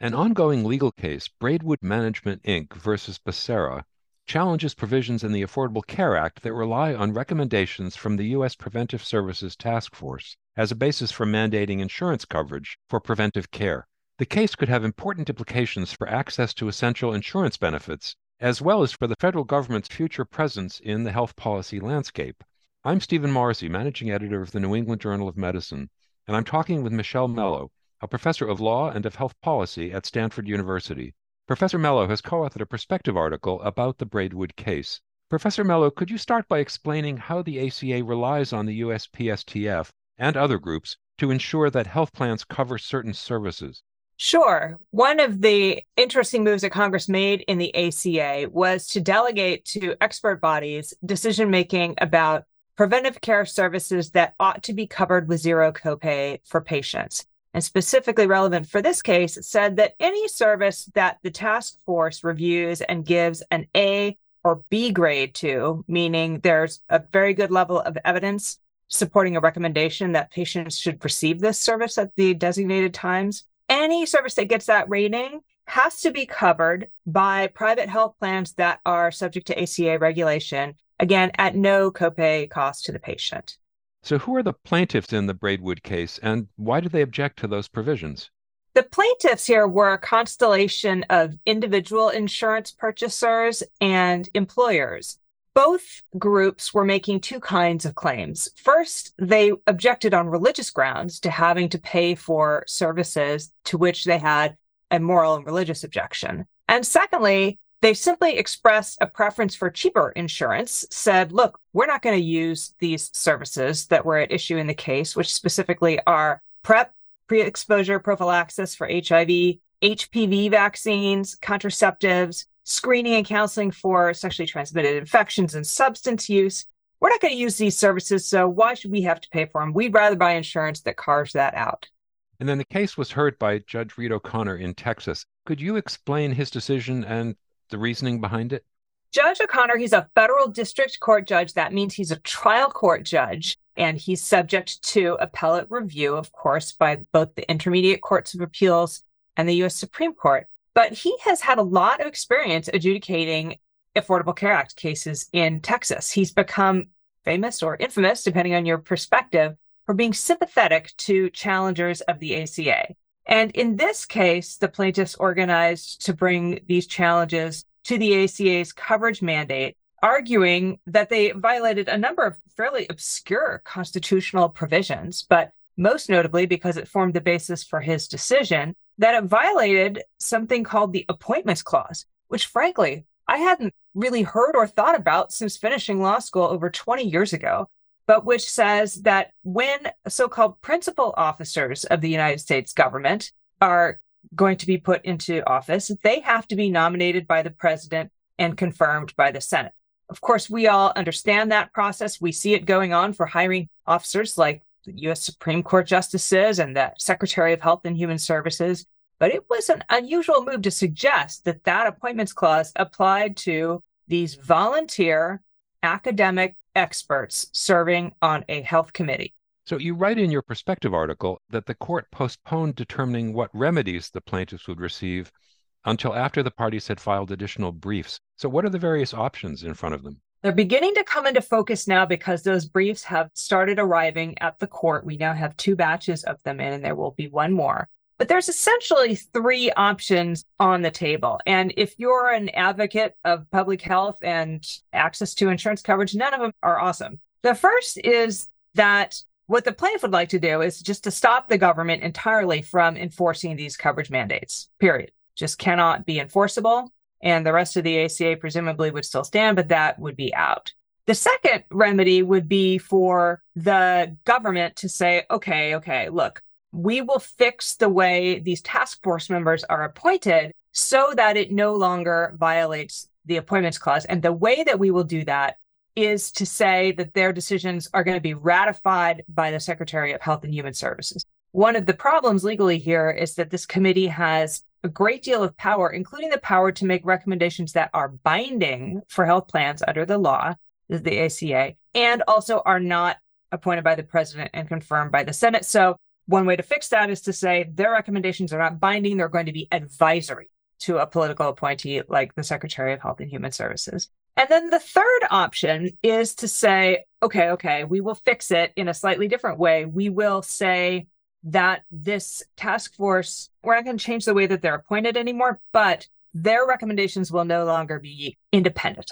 An ongoing legal case, Braidwood Management Inc. versus Becerra, challenges provisions in the Affordable Care Act that rely on recommendations from the U.S. Preventive Services Task Force as a basis for mandating insurance coverage for preventive care. The case could have important implications for access to essential insurance benefits, as well as for the federal government's future presence in the health policy landscape. I'm Stephen Morrissey, managing editor of the New England Journal of Medicine, and I'm talking with Michelle Mello, a professor of law and of health policy at Stanford University. Professor Mello has co authored a perspective article about the Braidwood case. Professor Mello, could you start by explaining how the ACA relies on the USPSTF and other groups to ensure that health plans cover certain services? Sure. One of the interesting moves that Congress made in the ACA was to delegate to expert bodies decision making about preventive care services that ought to be covered with zero copay for patients and specifically relevant for this case, said that any service that the task force reviews and gives an A or B grade to, meaning there's a very good level of evidence supporting a recommendation that patients should receive this service at the designated times, any service that gets that rating has to be covered by private health plans that are subject to ACA regulation, again, at no copay cost to the patient. So, who are the plaintiffs in the Braidwood case, and why do they object to those provisions? The plaintiffs here were a constellation of individual insurance purchasers and employers. Both groups were making two kinds of claims. First, they objected on religious grounds to having to pay for services to which they had a moral and religious objection. And secondly, they simply expressed a preference for cheaper insurance, said, look, we're not going to use these services that were at issue in the case, which specifically are PrEP, pre exposure prophylaxis for HIV, HPV vaccines, contraceptives, screening and counseling for sexually transmitted infections and substance use. We're not going to use these services, so why should we have to pay for them? We'd rather buy insurance that carves that out. And then the case was heard by Judge Reed O'Connor in Texas. Could you explain his decision and the reasoning behind it? Judge O'Connor, he's a federal district court judge. That means he's a trial court judge, and he's subject to appellate review, of course, by both the intermediate courts of appeals and the U.S. Supreme Court. But he has had a lot of experience adjudicating Affordable Care Act cases in Texas. He's become famous or infamous, depending on your perspective, for being sympathetic to challengers of the ACA. And in this case, the plaintiffs organized to bring these challenges to the ACA's coverage mandate, arguing that they violated a number of fairly obscure constitutional provisions, but most notably because it formed the basis for his decision, that it violated something called the Appointments Clause, which frankly, I hadn't really heard or thought about since finishing law school over 20 years ago but which says that when so called principal officers of the United States government are going to be put into office, they have to be nominated by the president and confirmed by the Senate. Of course, we all understand that process. We see it going on for hiring officers like the US Supreme Court justices and the Secretary of Health and Human Services. But it was an unusual move to suggest that that appointments clause applied to these volunteer academic experts serving on a health committee. So you write in your perspective article that the court postponed determining what remedies the plaintiffs would receive until after the parties had filed additional briefs. So what are the various options in front of them? They're beginning to come into focus now because those briefs have started arriving at the court. We now have two batches of them in, and there will be one more. But there's essentially three options on the table. And if you're an advocate of public health and access to insurance coverage, none of them are awesome. The first is that what the plaintiff would like to do is just to stop the government entirely from enforcing these coverage mandates, period. Just cannot be enforceable. And the rest of the ACA presumably would still stand, but that would be out. The second remedy would be for the government to say, okay, okay, look, we will fix the way these task force members are appointed so that it no longer violates the appointments clause. And the way that we will do that is to say that their decisions are going to be ratified by the Secretary of Health and Human Services. One of the problems legally here is that this committee has a great deal of power, including the power to make recommendations that are binding for health plans under the law, the ACA, and also are not appointed by the president and confirmed by the Senate. So One way to fix that is to say their recommendations are not binding, they're going to be advisory to a political appointee like the Secretary of Health and Human Services. And then the third option is to say, okay, okay, we will fix it in a slightly different way. We will say that this task force, we're not going to change the way that they're appointed anymore, but their recommendations will no longer be independent.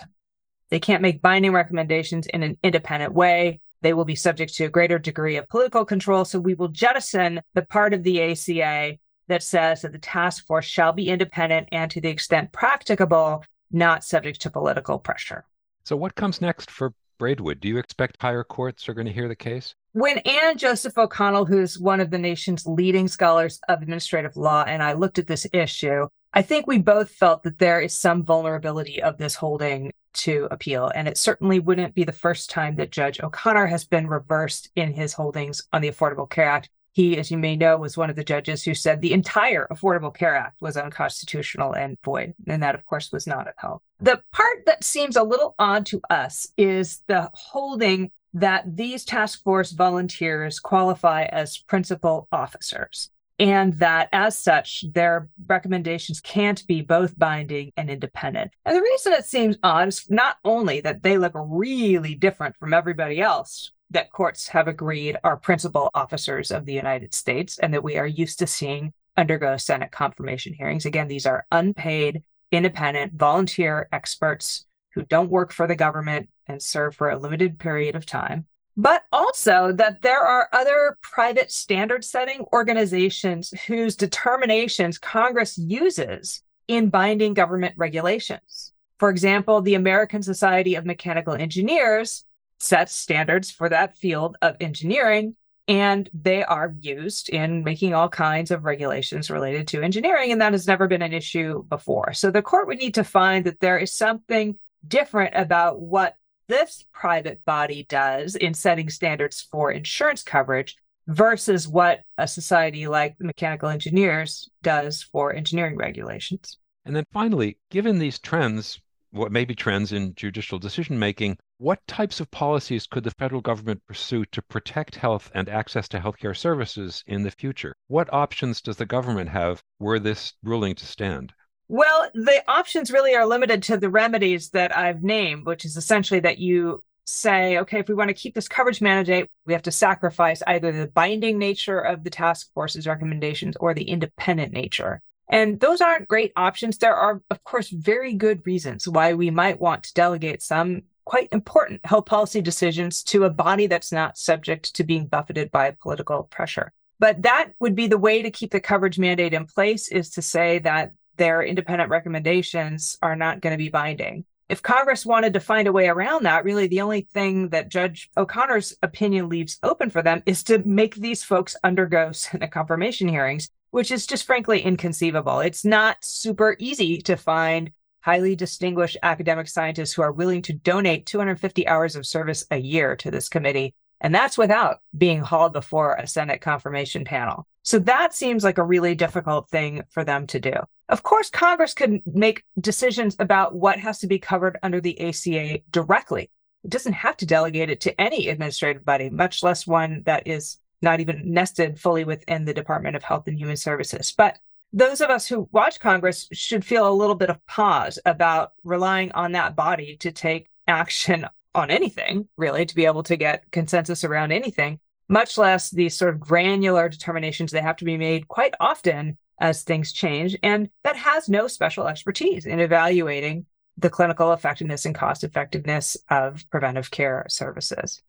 They can't make binding recommendations in an independent way. They will be subject to a greater degree of political control. So we will jettison the part of the ACA that says that the task force shall be independent and, to the extent practicable, not subject to political pressure. So, what comes next for Braidwood? Do you expect higher courts are going to hear the case? When Anne Joseph O'Connell, who's one of the nation's leading scholars of administrative law, and I looked at this issue, I think we both felt that there is some vulnerability of this holding to appeal. And it certainly wouldn't be the first time that Judge O'Connor has been reversed in his holdings on the Affordable Care Act. He, as you may know, was one of the judges who said the entire Affordable Care Act was unconstitutional and void. And that, of course, was not upheld. The part that seems a little odd to us is the holding that these task force volunteers qualify as principal officers and that as such, their recommendations can't be both binding and independent. And the reason it seems odd is not only that they look really different from everybody else that courts have agreed are principal officers of the United States and that we are used to seeing undergo Senate confirmation hearings. Again, these are unpaid, independent, volunteer experts who don't work for the government and serve for a limited period of time. But also that there are other private standard setting organizations whose determinations Congress uses in binding government regulations. For example, the American Society of Mechanical Engineers sets standards for that field of engineering, and they are used in making all kinds of regulations related to engineering, and that has never been an issue before. So the court would need to find that there is something different about what this private body does in setting standards for insurance coverage versus what a society like mechanical engineers does for engineering regulations. And then finally, given these trends what may be trends in judicial decision making. What types of policies could the federal government pursue to protect health and access to healthcare services in the future? What options does the government have were this ruling to stand? Well, the options really are limited to the remedies that I've named, which is essentially that you say, okay, if we want to keep this coverage mandate, we have to sacrifice either the binding nature of the task force's recommendations or the independent nature. And those aren't great options. There are, of course, very good reasons why we might want to delegate some quite important health policy decisions to a body that's not subject to being buffeted by political pressure. But that would be the way to keep the coverage mandate in place is to say that their independent recommendations are not going to be binding. If Congress wanted to find a way around that, really the only thing that Judge O'Connor's opinion leaves open for them is to make these folks undergo Senate confirmation hearings which is just frankly inconceivable. It's not super easy to find highly distinguished academic scientists who are willing to donate 250 hours of service a year to this committee. And that's without being hauled before a Senate confirmation panel. So that seems like a really difficult thing for them to do. Of course, Congress could make decisions about what has to be covered under the ACA directly. It doesn't have to delegate it to any administrative body, much less one that is not even nested fully within the Department of Health and Human Services. But those of us who watch Congress should feel a little bit of pause about relying on that body to take action on anything, really, to be able to get consensus around anything, much less these sort of granular determinations that have to be made quite often as things change. And that has no special expertise in evaluating the clinical effectiveness and cost effectiveness of preventive care services.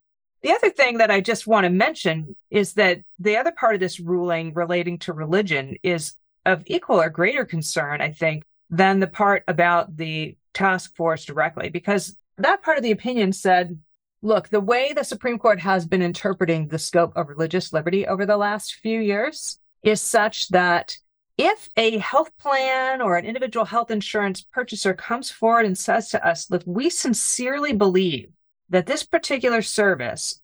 The other thing that I just want to mention is that the other part of this ruling relating to religion is of equal or greater concern, I think, than the part about the task force directly, because that part of the opinion said, look, the way the Supreme Court has been interpreting the scope of religious liberty over the last few years is such that if a health plan or an individual health insurance purchaser comes forward and says to us, look, we sincerely believe that this particular service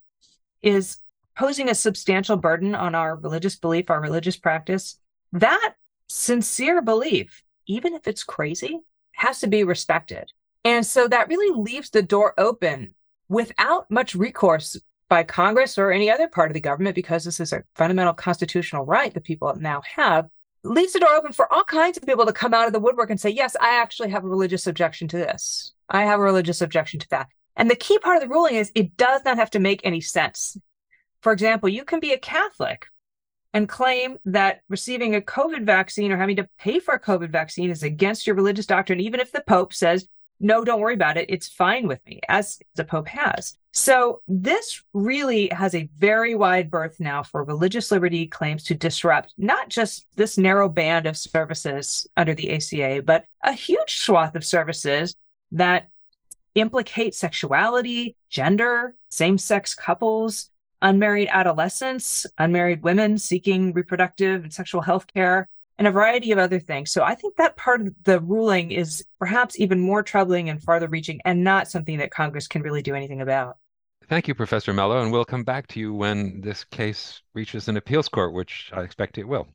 is posing a substantial burden on our religious belief, our religious practice, that sincere belief, even if it's crazy, has to be respected. And so that really leaves the door open without much recourse by Congress or any other part of the government, because this is a fundamental constitutional right that people now have, leaves the door open for all kinds of people to come out of the woodwork and say, yes, I actually have a religious objection to this. I have a religious objection to that. And the key part of the ruling is it does not have to make any sense. For example, you can be a Catholic and claim that receiving a COVID vaccine or having to pay for a COVID vaccine is against your religious doctrine, even if the Pope says, no, don't worry about it. It's fine with me, as the Pope has. So this really has a very wide berth now for religious liberty claims to disrupt not just this narrow band of services under the ACA, but a huge swath of services that implicate sexuality, gender, same sex couples, unmarried adolescents, unmarried women seeking reproductive and sexual health care, and a variety of other things. So I think that part of the ruling is perhaps even more troubling and farther reaching and not something that Congress can really do anything about. Thank you, Professor Mello, and we'll come back to you when this case reaches an appeals court, which I expect it will.